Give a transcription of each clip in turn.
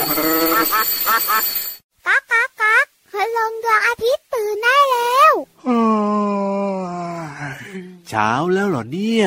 ก๊ากก๊ากก๊ากพลังดวงอาทิตย์ตื่นได้แล้วเช้าแล้วเหรอเนี่ย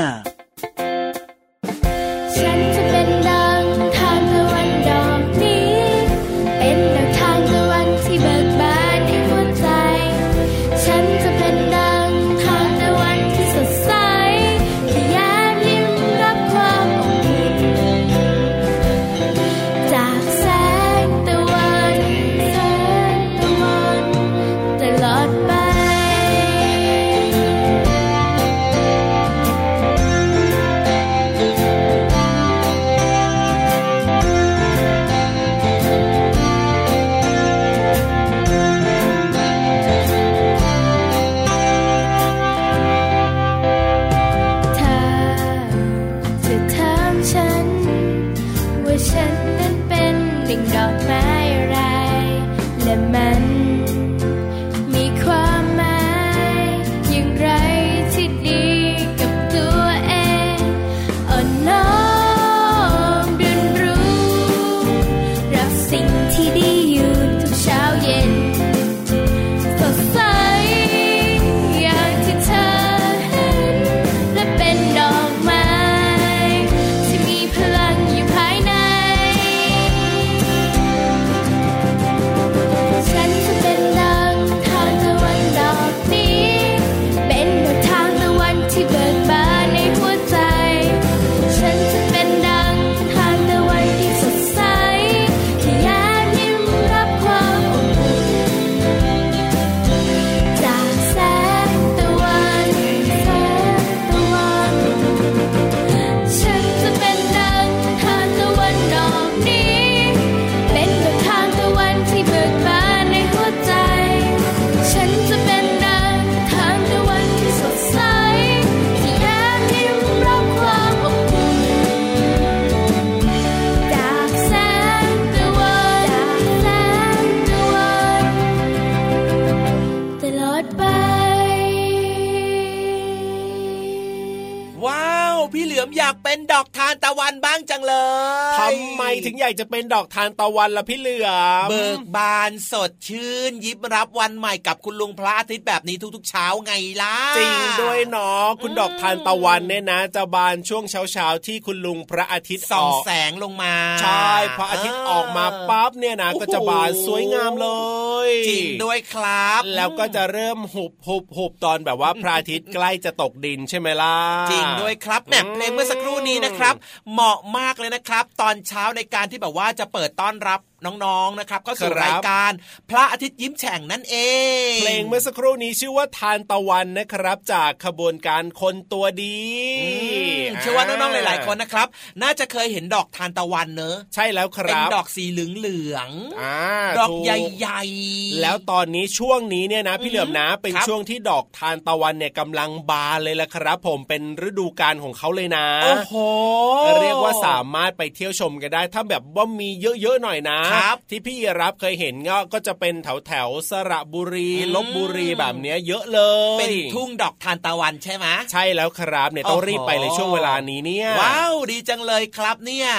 ถึงอยากจะเป็นดอกทานตะวันละพี่เหลือมเบิกบานสดชื่น ยิบรับวันใหม่กับคุณลุงพระอาทิตย์แบบนี้ทุกๆเช้าไงล่ะจริงด้วยเนาะคุณดอกทานตะวันเนี่ยนะ จะบานช่วงเช้าเช้าที่คุณลุงพระอาทิตย์ส่องแสงลงมาใช่พระอาทิตย์ออกมาปั๊บเนี่ยนะก็จะบานสวยงามเลยจริงด้วยครับ แล้วก็จะเริ่มหุบหุบหุบตอนแบบว่าพระอาทิตย์ใกล้จะตกดินใช่ไหมล่ะจริงด้วยครับแหมเพลงเมื่อสักครู่นี้นะครับ เหมาะมากเลยนะครับ ตอนเช้าในการที่แบบว่าจะเปิดต้อนรับ น้องๆนะครับก็สู่รายการพระอาทิตย์ยิ้มแฉ่งนั่นเอง เพลงเมื่อสักครู่นี้ชื่อว่าทานตะวันนะครับ จากขบวนการคนตัวดีเชื่อว่าน้องๆหลาย ๆ คนนะครับ น่าจะเคยเห็นดอกทานตะวันเนอะใช่แล้วครับเป็นดอกสีเหลืองๆดอกใหญ่ๆแล้วตอนนี้ช่วงนี้เนี่ยนะพี่เหลือมนะเป็นช่วงที่ดอกทานตะวันเนี่ยกำลังบานเลยละครับ ผมเป็นฤดูกาลของเขาเลยนะโอ้โหเรียกว่าสามารถไปเที่ยวชมกันได้ ถ้าแบบว่ามีเยอะๆหน่อยนะที่พี่รับเคยเห็นก็ก็จะเป็นแถวแถวสระบุรีลบบุรีแบบเนี้ยเยอะเลย เป็นทุ่งดอกทานตะวันใช่ไหมใช่แล้วครับเนี่ยต้องรีบไปเลยช่วงเวลานี้เนี่ยว้าวดีจังเลยครับเนี่ย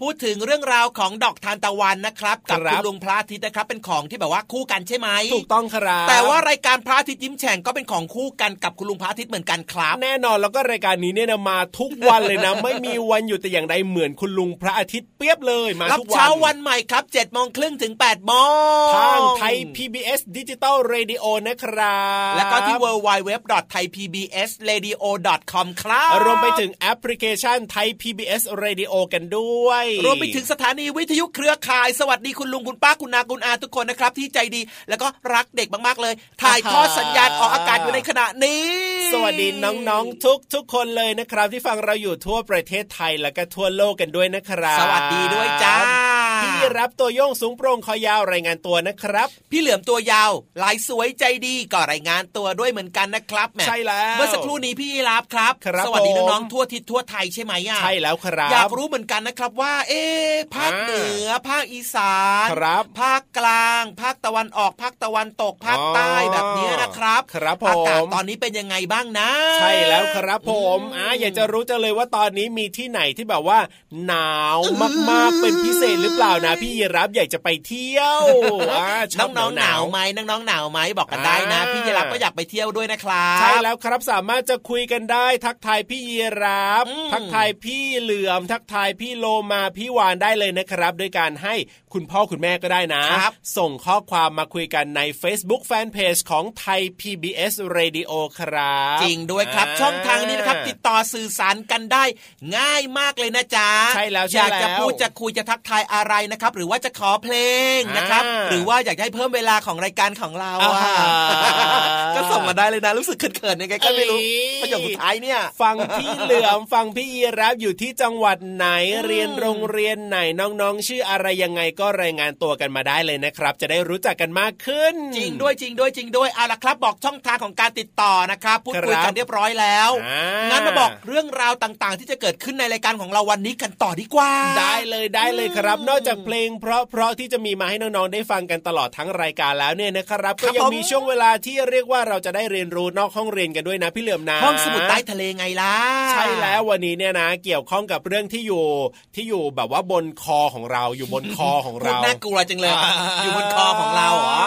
พูดถึงเรื่องราวของดอกทานตะวันนะครับกับคุณลุงพระอาทิตย์นะครับเป็นของที่แบบว่าคู่กันใช่ไหมถูกต้องครับแต่ว่ารายการพระอาทิตย์ยิ้มแฉ่งก็เป็นของคู่กันกับคุณลุงพระอาทิตย์เหมือนกันครับแน่นอนแล้วก็รายการนี้เนี่ยมาทุกวันเลยนะ ไม่มีวันอยู่แต่อย่างใดเหมือนคุณลุงพระอาทิตย์เปียบเลยมาทุกวันเช้าวันใหม่ครับ7จ็ดโมงครึ่งถึง8ปดโมงทางไทย PBS ดิจิตอลเรดิโอนะครับ แล้วก็ที่ w w w t h a i PBS Radio com ครับ รวมไปถึงแอปพลิเคชันไทย PBS Radio กันด้วย รวมไปถึงสถานีวิทยุเครือข่าย สวัสดีคุณลุงคุณป้าคุณน้าคุณอาทุกคนนะครับ ที่ใจดีแล้วก็รักเด็กมาก ๆ เลย ถ่ายทอดสัญญาณออกอากาศอยู่ในขณะนี้ สวัสดีน้องๆทุกทุกคนเลยนะครับ ที่ฟังเราอยู่ทั่วประเทศไทยแล้วก็ทั่วโลกกันด้วยนะครับ สวัสดีด้วยจ้าพี่รับตัวโยงสูงโปร่งคอยาวรายงานตัวนะครับ พี่เหลือมตัวยาวลายสวยใจดีก็รายงานตัวด้วยเหมือนกันนะครับใช่แล้วเมื่อสักครู่นี้พี่รับครับสวัสดีน้องๆทั่วทิศทั่วไทยใช่ไหมอะใช่แล้วครับ อยากรู้เหมือนกันนะครับว่า เอ๊ภาคเหนือภาคอีสานครับภาคกลาง ภาคตะวันออกภาคตะวันตกภาคใต้แบบนี้นะครับ ครับผมอากาศตอนนี้เป็นยังไงบ้างนะ ใช่แล้วครับผมอ่าอยากจะรู้จังเลยว่าตอนนี้มีที่ไหนที่แบบว่า หนาวมากๆเป็นพิเศษหรือเปล่านะพี่ยีรับอยากจะไปเที่ยวน้องน้องหนาวไหมน้องน้องหนาวไหมบอกกันได้นะ พี่ยีรับก็อยากไปเที่ยวด้วยนะครับใช่แล้วครับสามารถจะคุยกันได้ทักทายพี่ยีรับ ทักทายพี่เหลือม ทักทายพี่โลมาพี่วานได้เลยนะครับ ด้วยการให้คุณพ่อคุณแม่ก็ได้นะ ส่งข้อความมาคุยกันใน Facebook Fanpage ของไทย PBS Radio ครับ จริงด้วยครับ ช่องทางนี้นะครับ ติดต่อสื่อสารกันได้ ง่ายมากเลยนะจ๊ะใช่แล้วอยากจะพูดจะคุยจะทักทายอะไรนะครับ หรือว่าจะขอเพลงนะครับ หรือว่าอยากให้เพิ่มเวลาของรายการของเราก็ส่งมาได้เลยนะรู้สึกเขินๆยังไงก็ไม่รู้ประโยคสุดท้ายเนี่ย ฟังพี่เหลือมฟังพี่ยีรับอยู่ที่จังหวัดไหนเรียนโรงเรียนไหนน้องๆ ชื่ออะไรยังไงก็รายงานตัวกันมาได้เลยนะครับ จะได้รู้จักกันมากขึ้น จริงด้วยจริงด้วยจริงด้วยเอาละครับ บอกช่องทางของการติดต่อนะครับพูดคุยกันเรียบร้อยแล้วงั้นมาบอกเรื่องราวต่างๆ ที่จะเกิดขึ้นในรายการของเราวันนี้กันต่อดีกว่า ได้เลยได้เลยครับ นอกจากเพลงเพราะเพราะที่จะมีมาให้น้องๆได้ฟังกันตลอดทั้งรายการแล้วเนี่ยนะครับก็ยังมีช่วงเวลาที่เรียกว่าเราจะได้เรียนรู้นอกห้องเรียนกันด้วยนะพี่เหลือมนะห้องสมุดใต้ทะเลไงล่ะใช่แล้ววันนี้เนี่ยนะ เกี่ยวข้องกับเรื่องที่อยู่ที่อยู่แบบว่าบนคอของเราอยู่บนคอของเราน่ากลัวจังเลยอยู่บนคอของเราเหรอ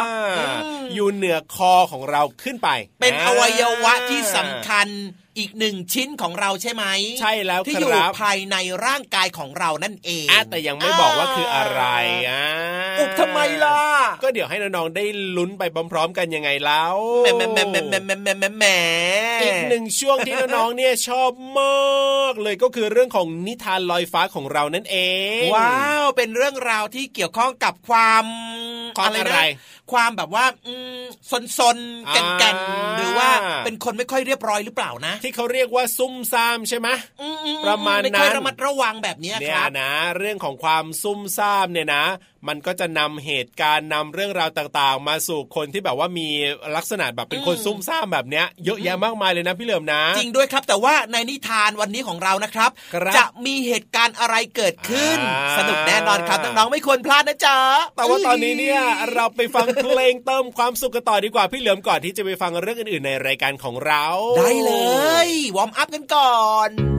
อยู่เหนือคอของเราขึ้นไป เป็นอวัยวะที่สำคัญ อีกหนึ่งชิ้นของเราใช่ไหมใช่แล้วที่อยู่ภายในร่างกายของเรานั่นเองอแต่ยังไม่บอกว่าคืออะไรอะอุบทำไมล่ะ ก็เดี๋ยวให้น้องๆได้ลุ้นไปพร้อมๆกันยังไงแล้วแหมแหมแหมแหมแหมแหมแหมอีกหนึ่งช่วงที่น้องๆเนี่ยชอบมากเลยก็คือเรื่องของนิทานลอยฟ้าของเรานั่นเอง ว้าวเป็นเรื่องราวที่เกี่ยวข้องกับความอะไรนะ ความแบบว่าซนซนแก่นแก่นหรือว่าเป็นคนไม่ค่อยเรียบร้อยหรือเปล่านะ ที่เขาเรียกว่าซุ่มซ่ามใช่ไหมประมาณนั้นไม่ค่อยระมัดระวังแบบนี้ครับเนี่ยนะ เรื่องของความซุ่มซ่ามเนี่ยนะ มันก็จะนำเหตุการณ์นำเรื่องราวต่างๆ มาสู่คนที่แบบว่ามีลักษณะแบบเป็นคนซุ่มซ่ามแบบเนี้ยเยอะแยะมากมายเลยนะพี่เหลิมนะ จริงด้วยครับ แต่ว่าในนิทานวันนี้ของเรานะครับ จะมีเหตุการณ์อะไรเกิดขึ้น สนุกแน่นอนครับน้องๆไม่ควรพลาดนะจ๊ะแต่ว่าตอนนี้เนี่ยเราไปฟังเพลงเติมความสุขกันต่อดีกว่าพี่เหลิมก่อนที่จะไปฟังเรื่องอื่นๆในรายการของเรา ได้เลยวอร์มอัพกันก่อน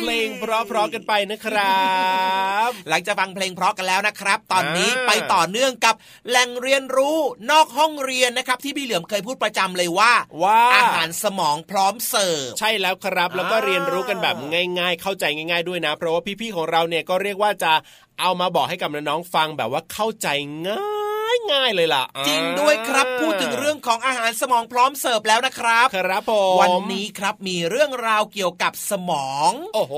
เพลงเพราะๆกันไปนะครับ หลังจากฟังเพลงเพราะกันแล้วนะครับ ตอนนี้ไปต่อเนื่องกับแหล่งเรียนรู้นอกห้องเรียนนะครับ ที่พี่เหลือมเคยพูดประจำเลยว่าว่าอาหารสมองพร้อมเสิร์ฟใช่แล้วครับ แล้วก็เรียนรู้กันแบบง่าย ๆ เข้าใจง่าย ๆด้วยนะ เพราะว่าพี่ๆของเราเนี่ยก็เรียกว่าจะเอามาบอกให้กับน้องๆฟังแบบว่าเข้าใจง่าย ง่ายเลยล่ะ จริงด้วยครับพูดถึงเรื่องของอาหารสมองพร้อมเสิร์ฟแล้วนะครับ ครับผมวันนี้ครับมีเรื่องราวเกี่ยวกับสมอง โอ้โห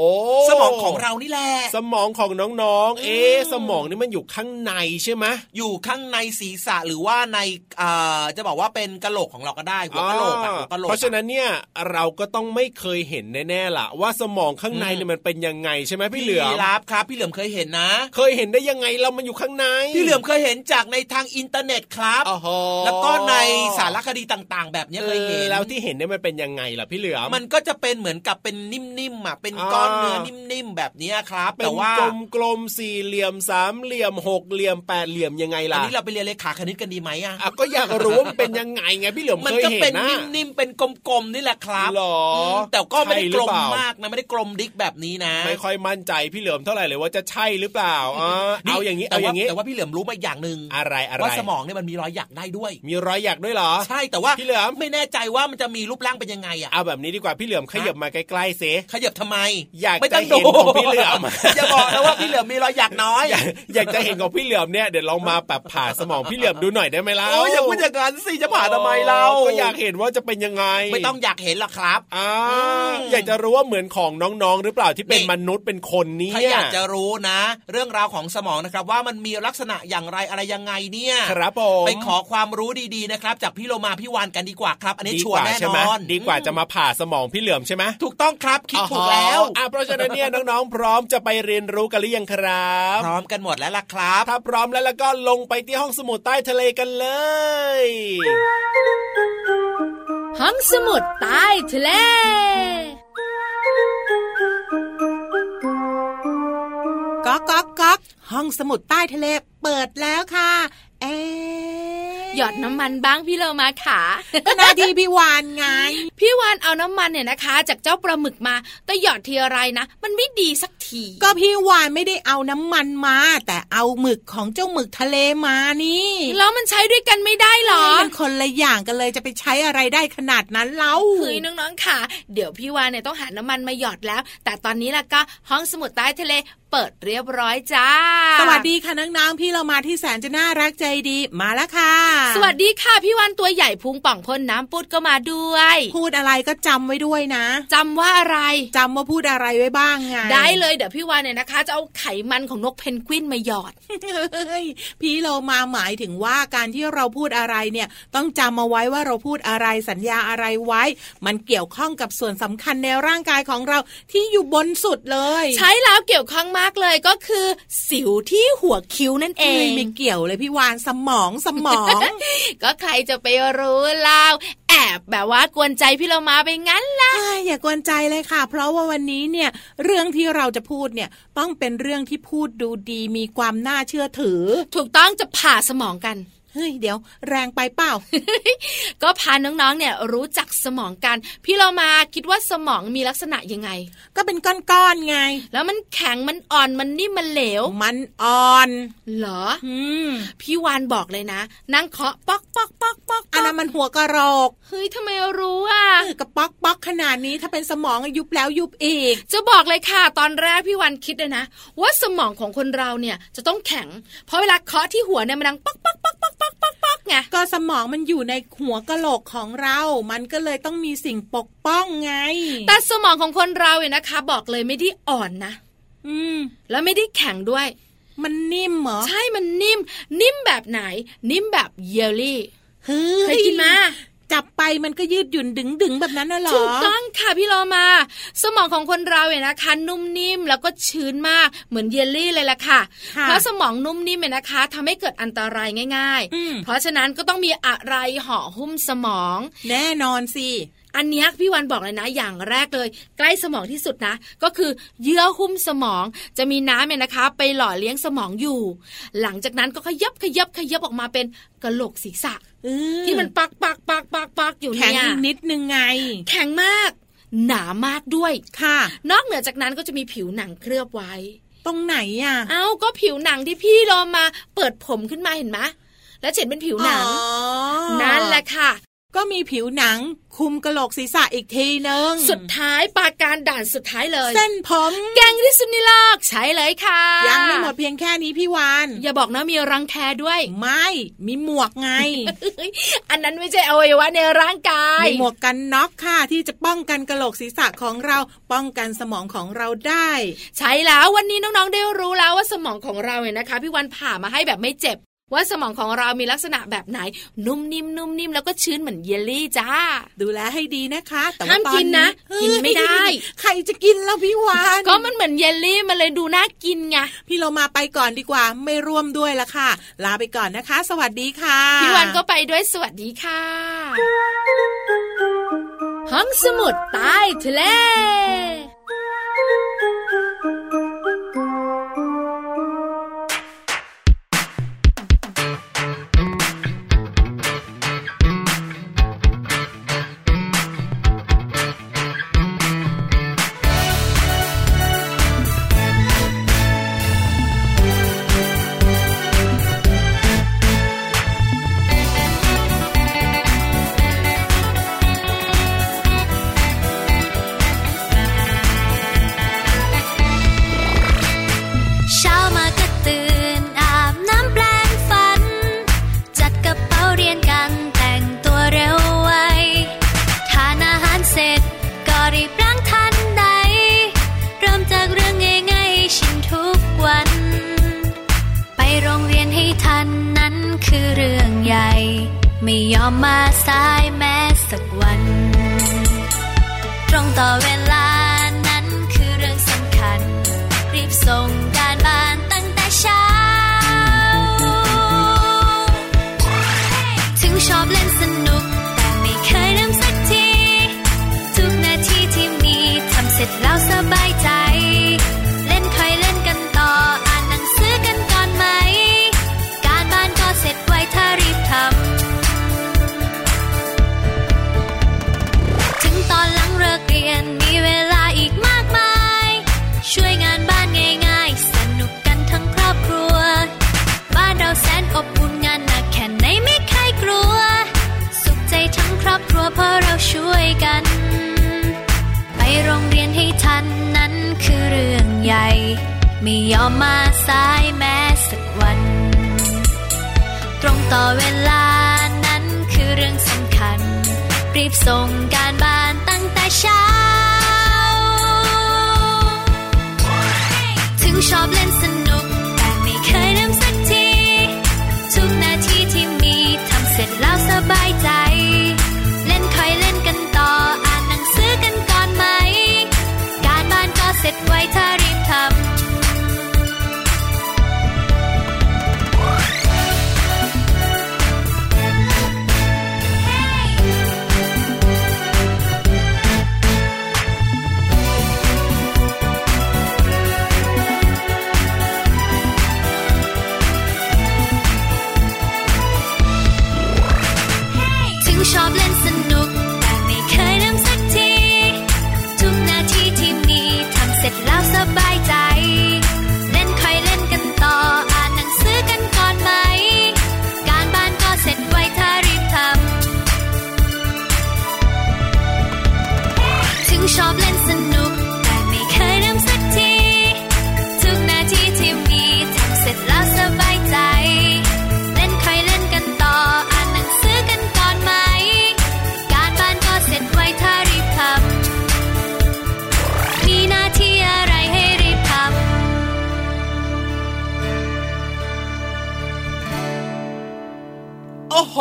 สมองของเรานี่แหละ สมองของน้องๆ เอ๊ะอืมสมองนี่มันอยู่ข้างในใช่ไหมอยู่ข้างในศีรษะหรือว่าในอ่าจะบอกว่าเป็นกะโหลกของเราก็ได้หัวกะโหลกอะหัวกะโหลกเพราะฉะนั้นเนี่ยเราก็ต้องไม่เคยเห็นแน่ๆล่ะ ว่าสมองข้างในเนี่ยมันเป็นยังไงใช่ไหมพี่เหลือมพี่รับครับ พี่เหลือมเคยเห็นนะ เคยเห็นได้ยังไงเรามันอยู่ข้างใน พี่เหลือมเคยเห็นจากในทางอินเทอร์เน็ตครับโอ้โหแล้วก็ในสารคดีต่างๆ แบบนี้เคยเห็นแล้วที่เห็นเนี่ยมันเป็นยังไงล่ะพี่เหลือมมันก็จะเป็นเหมือนกับเป็นนิ่มๆอะเป็นก้อนเนื้อนิ่มๆแบบนี้ครับเป็แต่นว่ากลมๆสี่เหลี่ยมสามเหลี่ยมหกเหลี่ยมแปดเหลี่ยมยังไงอันล่ะนี้เราไปเรียนเลขาคณิตกันดีไหมอะอะก็อยากรู้ว่ามันเป็นยังไงไงพี่เหลือมมันเคยก็เห็เป็นนนะนิ่มๆเป็นกลมๆนี่แหละครับหรอมแต่ก็ไม่ได้ใช่หกรืลอมเปล่ามมากนะไม่ได้กลมดิกแบบนี้นะ ไม่ค่อยมั่นใจพี่เหลือมเท่าไหร่เลยว่าจะใช่หรือเปล่าอ่าเอาอย่างนี้แต่เอาอว่าย่างนี้แต่ว่าพี่เหลือมรู้มาอย่างหนึ่งอะไรอะไรว่าสมองเนี่ยมันมีรอยหยักได้ด้วย มีรอยหยักด้วยเหรอ ใช่แต่ว่าพี่เหลือมไม่แน่ใจว่ามันจะมีรูปร่างเป็นยังไงอะเอาแบบนี้ดีกว่าพี่เหลือมขยับมาใกล้ๆเซขยับทำไม อยากไม่ต้องจะเห็นดูของพี่เหลือมอย่าบอกนะว่าพี่เหลือมมีรอยหยักน้อยอยากอยากจะเห็นของพี่เหลือมเนี่ยเดี๋ยวลองมาแบบผ่าสมองพี่เหลือมดูหน่อยได้ไหมล่ะโอ้ยอย่าพูดอย่างนั้นสิจะผ่าทำไมเราก็อยากเห็นว่าจะเป็นยังไง ไม่ต้องอยากเห็นหรอกครับอ่าอืมอยากจะรู้ว่าเหมือนของน้องๆ หรือเปล่าที่เป็นนี่มนุษย์เป็นคนเนี่ยถ้าอยากจะรู้นะ เรื่องราวของสมองนะครับว่ามันมีลักษณะอย่างไรอะไรยังไงเนี่ยครับผมไปขอความรู้ดีๆนะครับ จากพี่โลมาพี่วานกันดีกว่าครับ อันนี้ดีชักวร์ว่าแน่ใช่นไหมอนดีกว่าจะมาผ่าสมองพี่เหลือมใช่ไหมถูกต้องครับคิดถูกแล้วอ่าเพราะฉะนั้นเนี่ยน้องๆ พร้อมจะไปเรียนรู้กันหรือยังครับพร้อมกันหมดแล้วล่ะครับ ถ้าพร้อมแล้วแล้วก็ลงไปที่ห้องสมุดใต้ทะเลกันเลย ห้องสมุดใต้ทะเลก๊อกก๊อกก๊อกห้องสมุดใต้ทะเลเปิดแล้วค่ะเอ๊ะ หยอดน้ำมันบ้างพี่เรามาขาก็หนาดีพี่วานไง พี่วานเอาน้ำมันเนี่ยนะคะ จากเจ้าปลาหมึกมาแต่หยอดทีอะไรนะ มันไม่ดีสักที ก็พี่วานไม่ได้เอาน้ำมันมา แต่เอาหมึกของเจ้าหมึกทะเลมานี่ แล้วมันใช้ด้วยกันไม่ได้หรอมันคนละอย่างกันเลยจะไปใช้อะไรได้ขนาดนั้นเล่าเฮ้ยน้องๆค่ะ เดี๋ยวพี่วานเนี่ยต้องหาน้ำมันมาหยอดแล้ว แต่ตอนนี้ล่ะก็ห้องสมุดใต้ทะเลเปิดเรียบร้อยจ้า สวัสดีค่ะน้องๆพี่เรามาที่แสนจะน่ารักใจดีมาแล้วค่ะ สวัสดีค่ะพี่วานตัวใหญ่พุงป่องพ่นน้ำปุดก็มาด้วย พูดอะไรก็จำไว้ด้วยนะจำว่าอะไรจำว่าพูดอะไรไว้บ้างไงได้เลยเดี๋ยวพี่วาฬเนี่ยนะคะ จะเอาไขมันของนกเพนกวินมาหยอดเฮ้ยพี่โลมาหมายถึงว่าการที่เราพูดอะไรเนี่ยต้องจำเอาไว้ว่าเราพูดอะไรสัญญาอะไรไว้ มันเกี่ยวข้องกับส่วนสำคัญในร่างกายของเราที่อยู่บนสุดเลย ใช่แล้วเกี่ยวข้องมากเลยก็คือ สิวที่หัวคิ้วนั่นเอเอ้ยงไม่เกี่ยวเลยพี่วาฬสมองสมอง ก็ใครจะไปรู้เล่าแอบแบบว่ากวนใจพี่เรามาไปงั้นล่ะอ้ายอย่ากวนใจเลยค่ะ เพราะว่าวันนี้เนี่ยเรื่องที่เราจะพูดเนี่ยต้องเป็นเรื่องที่พูดดูดีมีความน่าเชื่อถือ ถูกต้องจะผ่าสมองกัน เฮ้ยเดี๋ยวแรงไปเปล่า ก็พาน้องๆเนี่ยรู้จักสมองกัน พี่เรามาคิดว่าสมองมีลักษณะยังไง ก็เป็นก้อนๆไง แล้วมันแข็งมันอ่อนมันนิ่มมันเหลว มันอ่อน เหรออืมพี่วานบอกเลยนะ นั่งเคาะป๊อกป๊อกป๊อกป๊อกอันนั้นมันหัวกะโหลกเฮ้ยทำไมรู้อะเออกระป๊อกป๊อกขนาดนี้ถ้าเป็นสมองอะยุบแล้วยุบอีก จะบอกเลยค่ะ ตอนแรกพี่วันคิดเลยนะ ว่าสมองของคนเราเนี่ยจะต้องแข็งเพราะเวลาเคาะที่หัวเนี่ยมันดังป๊อกป๊อกป๊อกป๊อกป๊อกป๊อกป๊อกไงก็สมองมันอยู่ในหัวกะโหลกของเรา มันก็เลยต้องมีสิ่งปกป้องไง แต่สมองของคนเราเนี่ยนะคะ บอกเลยไม่ได้อ่อนนะ อืม แล้วไม่ได้แข็งด้วย มันนิ่มเหรอ ใช่มันนิ่ม นิ่มแบบไหน นิ่มแบบเยลลี่เฮ้เคยกินมา จับไปมันก็ยืดหยุ่นดึงดึงๆแบบนั้นน่ะเหรอถูกต้องค่ะพี่โลมา สมองของคนเราเนี่ยนะคะนุ่มนิ่มแล้วก็ชื้นมากเหมือนเยลลี่เลยล่ะค่ะค่ะเพราะสมองนุ่มนิ่มเนี่ยนะคะทำให้เกิดอันตรายง่ายอืมๆเพราะฉะนั้นก็ต้องมีอะไรห่อหุ้มสมอง แน่นอนสิ อันเนี้ยพี่วาฬบอกเลยนะ อย่างแรกเลย ใกล้สมองที่สุดนะ ก็คือเยื่อหุ้มสมองจะมีน้ำเนี่ยนะคะ ไปหล่อเลี้ยงสมองอยู่ หลังจากนั้นก็ขยับขยับขยับออกมาเป็นกระโหลกศีรษะเออที่มันปักปักปักปักปักอยู่แข็งเนี่ยอีกนิดนึงไง แข็งมาก หนามากด้วยค่ะ นอกเหนือจากนั้นก็จะมีผิวหนังเคลือบไว้ ตรงไหนอะ เอ้าก็ผิวหนังที่พี่โลมา เปิดผมขึ้นมาเห็นไหมแล้วเห็นเป็นผิวหนังอ๋อนั่นแหละค่ะ ก็มีผิวหนังคุมกระโหลกศีรษะอีกทีนึงสุดท้ายปราการด่านสุดท้ายเลย เส้นผมแกงที่สุดในโลกใช่เลยค่ะ ยังไม่หมดเพียงแค่นี้พี่วานอย่าบอกนะมีรังแคด้วย ไม่มีหมวกไง อันนั้นไม่ใช่อวัยวะในร่างกายมีหมวกกันน็อกค่ะที่จะป้องกันกระโหลกศีรษะของเราป้องกันสมองของเราได้ ใช่แล้ววันนี้น้องๆได้รู้แล้วว่าสมองของเราเนี่ยนะคะพี่วันผ่ามาให้แบบไม่เจ็บ ว่าสมองของเรามีลักษณะแบบไหน นุ่มนิ่มนุ่มนิ่มแล้วก็ชื้นเหมือนเยลลี่จ้า ดูแลให้ดีนะคะแต่ว่าห้ามตอกินนะเฮ้ยกินไม่ได้ ใครจะกินแล้วพี่วานก็มันเหมือนเยลลี่มันเลยดูน่ากินไงพี่เรามาไปก่อนดีกว่าไม่ร่วมด้วยละค่ะ ลาไปก่อนนะคะ สวัสดีค่ะ พี่วันก็ไปด้วยสวัสดีค่ะ ห้องสมุดใต้ทะเล สายแม้สักวัน ตรงต่อเวลา ส่งการบ้านตั้งแต่เช้า ถึงชอบเล่น Oh, ห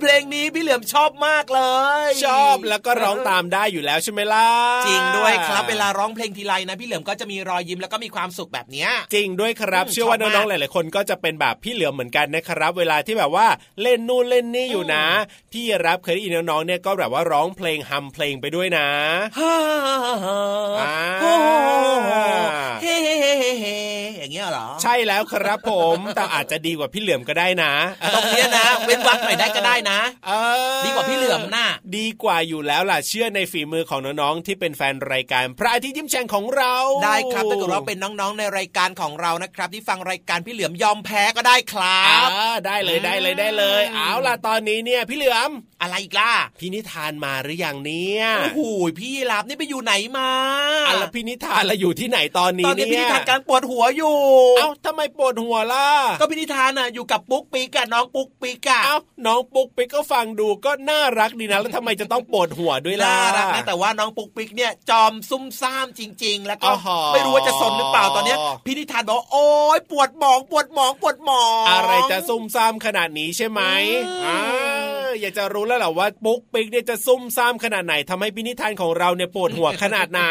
เพลงนี้พี่เหลือมชอบมากเลย ชอบแล้วก็ร้องตามได้อยู่แล้วใช่ไหมล่ะ จริงด้วยครับเวลาร้องเพลงทีไรนะ พี่เหลือมก็จะมีรอยยิ้มแล้วก็มีความสุขแบบเนี้ยจริงด้วยครับอืมเชื่อว่าชอบมากน้องๆหลายๆคนก็จะเป็นแบบพี่เหลือมเหมือนกันนะครับ เวลาที่แบบว่าเล่นนู่นเล่นนี่อยู่นะ พี่รับเคยได้ยินน้องๆเนี่ยก็แบบว่าร้องเพลงฮัมเพลงไปด้วยนะฮ่าอ่าโอ้โหเฮ้เฮ้เฮ้เฮ้อย่างเงี้ยหรอ ใช่แล้วครับผมแต่อาจจะดีกว่าพี่เหลือมก็ได้นะตรงเนี้ยนะเว้นวักหน่อยได้ก็ได้นะเออดีกว่าพี่เหลือมน่ะดีกว่าอยู่แล้วล่ะเชื่อในฝีมือของน้องๆที่เป็นแฟนรายการ พระอาทิตย์ยิ้มแฉ่งของเราได้ครับถ้าเกิดว่าเป็นน้องๆในรายการของเรานะครับ ที่ฟังรายการพี่เหลือมยอมแพ้ก็ได้ครับอ่าได้เลยได้เลยได้เลย เอาล่ะตอนนี้เนี่ยพี่เหลือมอะไรอีกล่ะพี่นิทานมาหรือยังเนี่ยโอ้โหพี่รับนี่ไปอยู่ไหนมาอะแล้วพี่นิทานเราอยู่ที่ไหนตอนนี้ตอนนี้เนี่ยพี่นิทานการปวดหัวอยู่ เอ้าทำไมปวดหัวล่ะก็พี่นิทานอะอยู่กับปุ๊กปีกะน้องปุ๊กปีกะเอ้าน้องปุ๊กปิ๊กก็ฟังดูก็น่ารักดีนะแล้วทำไมจะต้องปวดหัวด้วยล่ะน่ารักนะแต่ว่าน้องปุ๊กปิ๊กเนี่ยจอมซุ่มซ่ามจริง ๆ แล้วก็อ๋อฮะไม่รู้ว่าจะสนหรือเปล่าตอนเนี้ยพี่นิทานบอกว่าโอ๊ยปวดหมองปวดหมองปวดหมอง อะไรจะซุ่มซ่ามขนาดนี้ใช่ไหมอ่า อยากจะรู้แล้วแหละว่าปุ๊กปิ๊กเนี่ยจะซุ่มซ่ามขนาดไหนทำให้พินิทานของเราเนี่ยปวดหัวขนาดไหน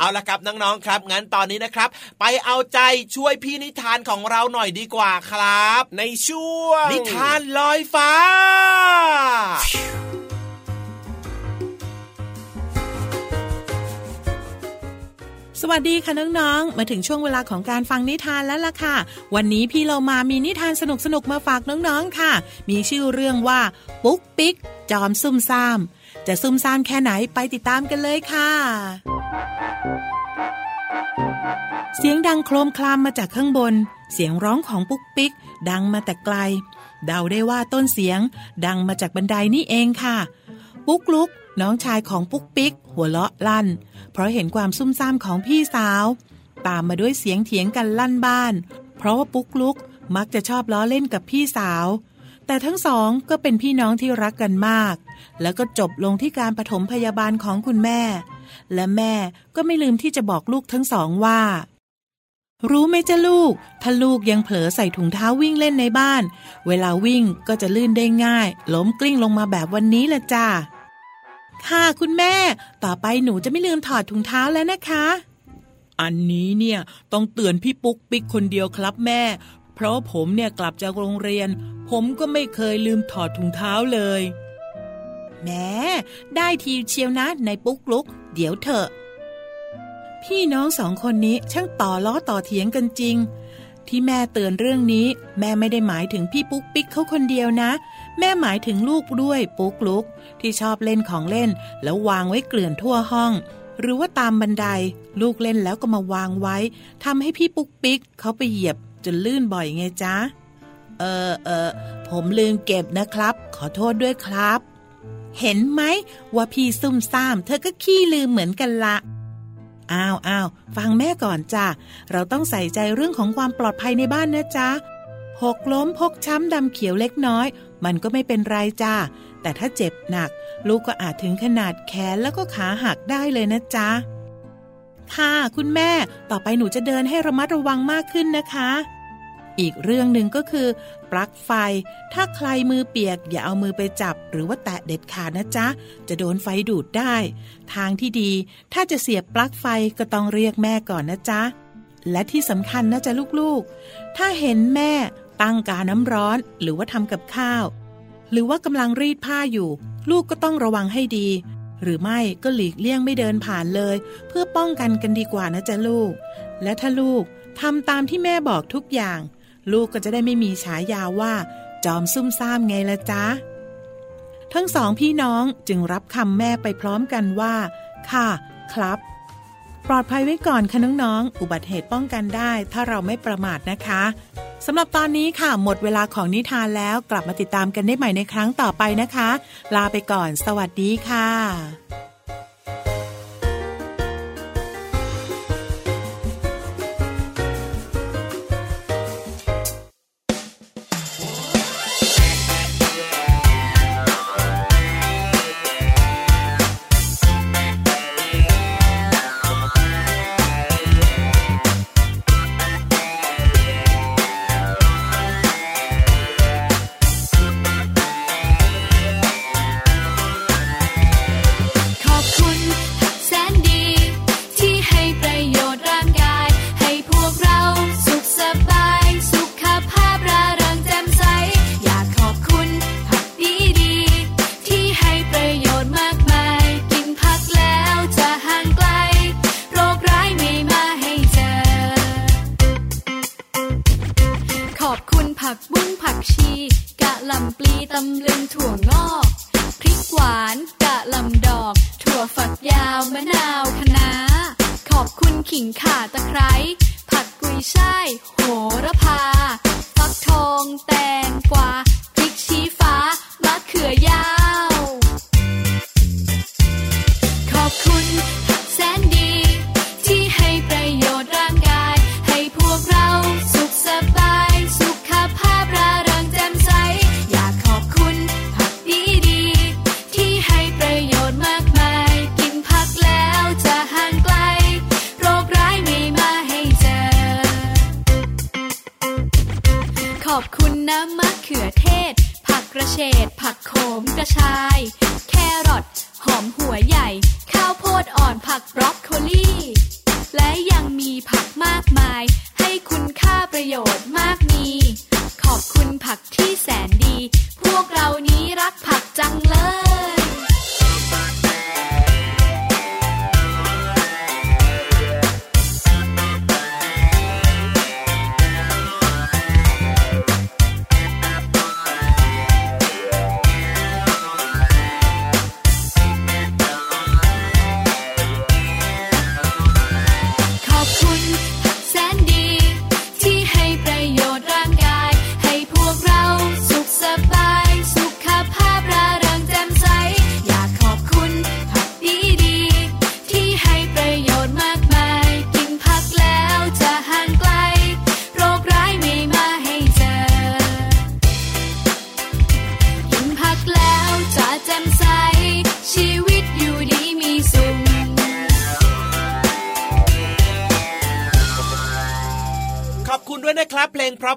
เอาละครับน้องๆครับ งั้นตอนนี้นะครับ ไปเอาใจช่วยพี่นิทานของเราหน่อยดีกว่าครับ ในช่วงนิทานลอยฟ้า สวัสดีค่ะน้องๆ มาถึงช่วงเวลาของการฟังนิทานแล้วล่ะค่ะ วันนี้พี่เรามามีนิทานสนุกๆ มาฝากน้องๆ ค่ะ มีชื่อเรื่องว่า ปุ๊กปิ๊ก จอมซุ่มซ่าม จะซุ่มซ่ามแค่ไหนไปติดตามกันเลยค่ะ เสียงดังโครมคลามมาจากข้างบน เสียงร้องของปุ๊กปิ๊ก ดังมาแต่ไกล เดาได้ว่าต้นเสียง ดังมาจากบันไดนี่เองค่ะ ปุ๊กลุก น้องชายของปุ๊กปิ๊ก หัวเราะลั่น เพราะเห็นความซุ่มซ่ามของพี่สาว ตามมาด้วยเสียงเถียงกันลั่นบ้าน เพราะว่าปุ๊กลุกมักจะชอบล้อเล่นกับพี่สาว แต่ทั้งสองก็เป็นพี่น้องที่รักกันมาก แล้วก็จบลงที่การปฐมพยาบาลของคุณแม่ และแม่ก็ไม่ลืมที่จะบอกลูกทั้งสองว่า รู้ไหมจ้าลูก ถ้าลูกยังเผลอใส่ถุงเท้าวิ่งเล่นในบ้าน เวลาวิ่งก็จะลื่นได้ง่าย ล้มกลิ้งลงมาแบบวันนี้ละจ้า ค่ะคุณแม่ ต่อไปหนูจะไม่ลืมถอดถุงเท้าแล้วนะคะ อันนี้เนี่ยต้องเตือนพี่ปุ๊กปิ๊กคนเดียวครับแม่ เพราะผมเนี่ยกลับจากโรงเรียน ผมก็ไม่เคยลืมถอดถุงเท้าเลยแม้ได้ทีเชียวนะในปุ๊กลุก เดี๋ยวเถอะ พี่น้องสองคนนี้ช่างต่อล้อต่อเถียงกันจริง ที่แม่เตือนเรื่องนี้ แม่ไม่ได้หมายถึงพี่ปุ๊กปิ๊กเขาคนเดียวนะ แม่หมายถึงลูกด้วยปุ๊กลุก ที่ชอบเล่นของเล่น แล้ววางไว้เกลื่อนทั่วห้อง หรือว่าตามบันได ลูกเล่นแล้วก็มาวางไว้ทำให้พี่ปุ๊กปิ๊กเขาไปเหยียบจนลื่นบ่อยไงจ๊ะ เออเออผมลืมเก็บนะครับ ขอโทษด้วยครับ เห็นไหมว่าพี่ซุ่มซ่าม เธอก็ขี้ลืมเหมือนกันละอ้าวอ้าวฟังแม่ก่อนจ้ะเราต้องใส่ใจเรื่องของความปลอดภัยในบ้านนะจ๊ะ หกล้มพกช้ำดำเขียวเล็กน้อย มันก็ไม่เป็นไรจ้า แต่ถ้าเจ็บหนัก ลูกก็อาจถึงขนาดแขนแล้วก็ขาหักได้เลยนะจ๊ะ ค่ะคุณแม่ ต่อไปหนูจะเดินให้ระมัดระวังมากขึ้นนะคะ อีกเรื่องหนึ่งก็คือ ปลั๊กไฟ ถ้าใครมือเปียก อย่าเอามือไปจับ หรือว่าแตะเด็ดขาดนะจ๊ะ จะโดนไฟดูดได้ ทางที่ดี ถ้าจะเสียบปลั๊กไฟก็ต้องเรียกแม่ก่อนนะจ๊ะและที่สำคัญนะจ๊ะลูกๆ ถ้าเห็นแม่ ตั้งกาน้ำร้อนหรือว่าทำกับข้าว หรือว่ากำลังรีดผ้าอยู่ ลูกก็ต้องระวังให้ดี หรือไม่ก็หลีกเลี่ยงไม่เดินผ่านเลย เพื่อป้องกันกันดีกว่านะจ๊ะลูก และถ้าลูกทำตามที่แม่บอกทุกอย่าง ลูกก็จะได้ไม่มีฉายาว่า จอมซุ่มซ่ามไงละจ๊ะทั้งสองพี่น้องจึงรับคำแม่ไปพร้อมกันว่า ค่ะ ครับ ปลอดภัยไว้ก่อนค่ะน้องๆ อุบัติเหตุป้องกันได้ ถ้าเราไม่ประมาทนะคะ สำหรับตอนนี้ค่ะ หมดเวลาของนิทานแล้วกลับมาติดตามกันได้ใหม่ในครั้งต่อไปนะคะ ลาไปก่อน สวัสดีค่ะ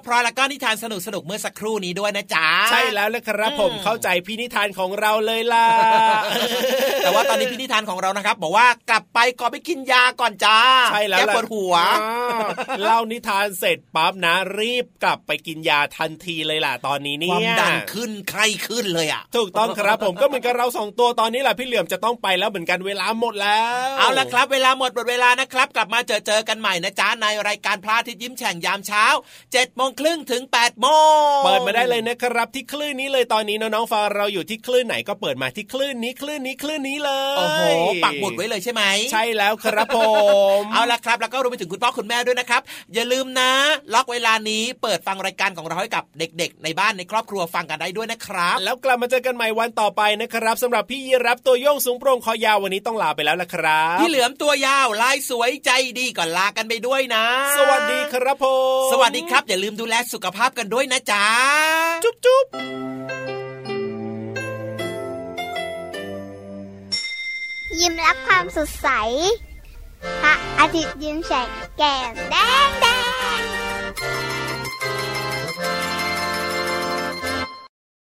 เพลงเพราะๆแล้วก็นิทานสนุกสนุกๆเมื่อสักครู่นี้ด้วยนะจ๊ะใช่แล้วละครับผมอืมเข้าใจพี่นิทานของเราเลยล่ะแต่ว่าตอนนี้พี่นิทานของเรานะครับบอกว่ากลับไปก่อนไปกินยาก่อนจ้าใช่แล้วแก้ล่ะปวดหัวอ่าเล่านิทานเสร็จปั๊บนะรีบกลับไปกินยาทันทีเลยล่ะตอนนี้คเนี่วามยดันขึ้นไข้ขึ้นเลยอะถูกต้องครับผมก็เหมือนกับเราสองตัวตอนนี้แหละพี่เหลือมจะต้องไปแล้วเหมือนกันเวลาหมดแล้ว เอาละครับ เวลาหมดหมดเวลานะครับ กลับมาเจอเจอกันใหม่นะจ๊ะในรายการพระอาทิตย์ยิ้มแฉ่งยามเช้า7จ็ดโมงครึ่งถึง8ปดโมงเปิดมาได้เลยนะครับที่คลื่นนี้เลยตอนนี้น้องๆฟังเราอยู่ที่คลื่นไหนก็เปิดมาที่คลื่นนี้คลื่นนี้คลื่นนี้เลยโอ้โหปักหมุดไว้เลยใช่ไหมใช่แล้วครับผมเอาละครับ แล้วก็รวมไปถึงคุณพ่อคุณแม่ด้วยนะครับ อย่าลืมนะ ล็อกเวลานี้เปิดฟังรายการของเราให้กับเด็ก ๆ ในบ้านในครอบครัวฟังกันได้ด้วยนะครับ แล้วกลับมาเจอกันใหม่วันต่อไปนะครับสำหรับพี่ยีรับตัวโยงสูงโปร่งคอยาววันนี้ต้องลาไปแล้วละครับพี่เหลือมตัวยาวลายสวยใจดีก่อนลากันไปด้วยนะ สวัสดีครับผมสวัสดีครับอย่าลืมดูดูแลสุขภาพกันด้วยนะจ๊ะ จุ๊บจุ๊บยิ้มรับความสดใส พระอาทิตย์ยิ้มแฉกแก้มแดงแดง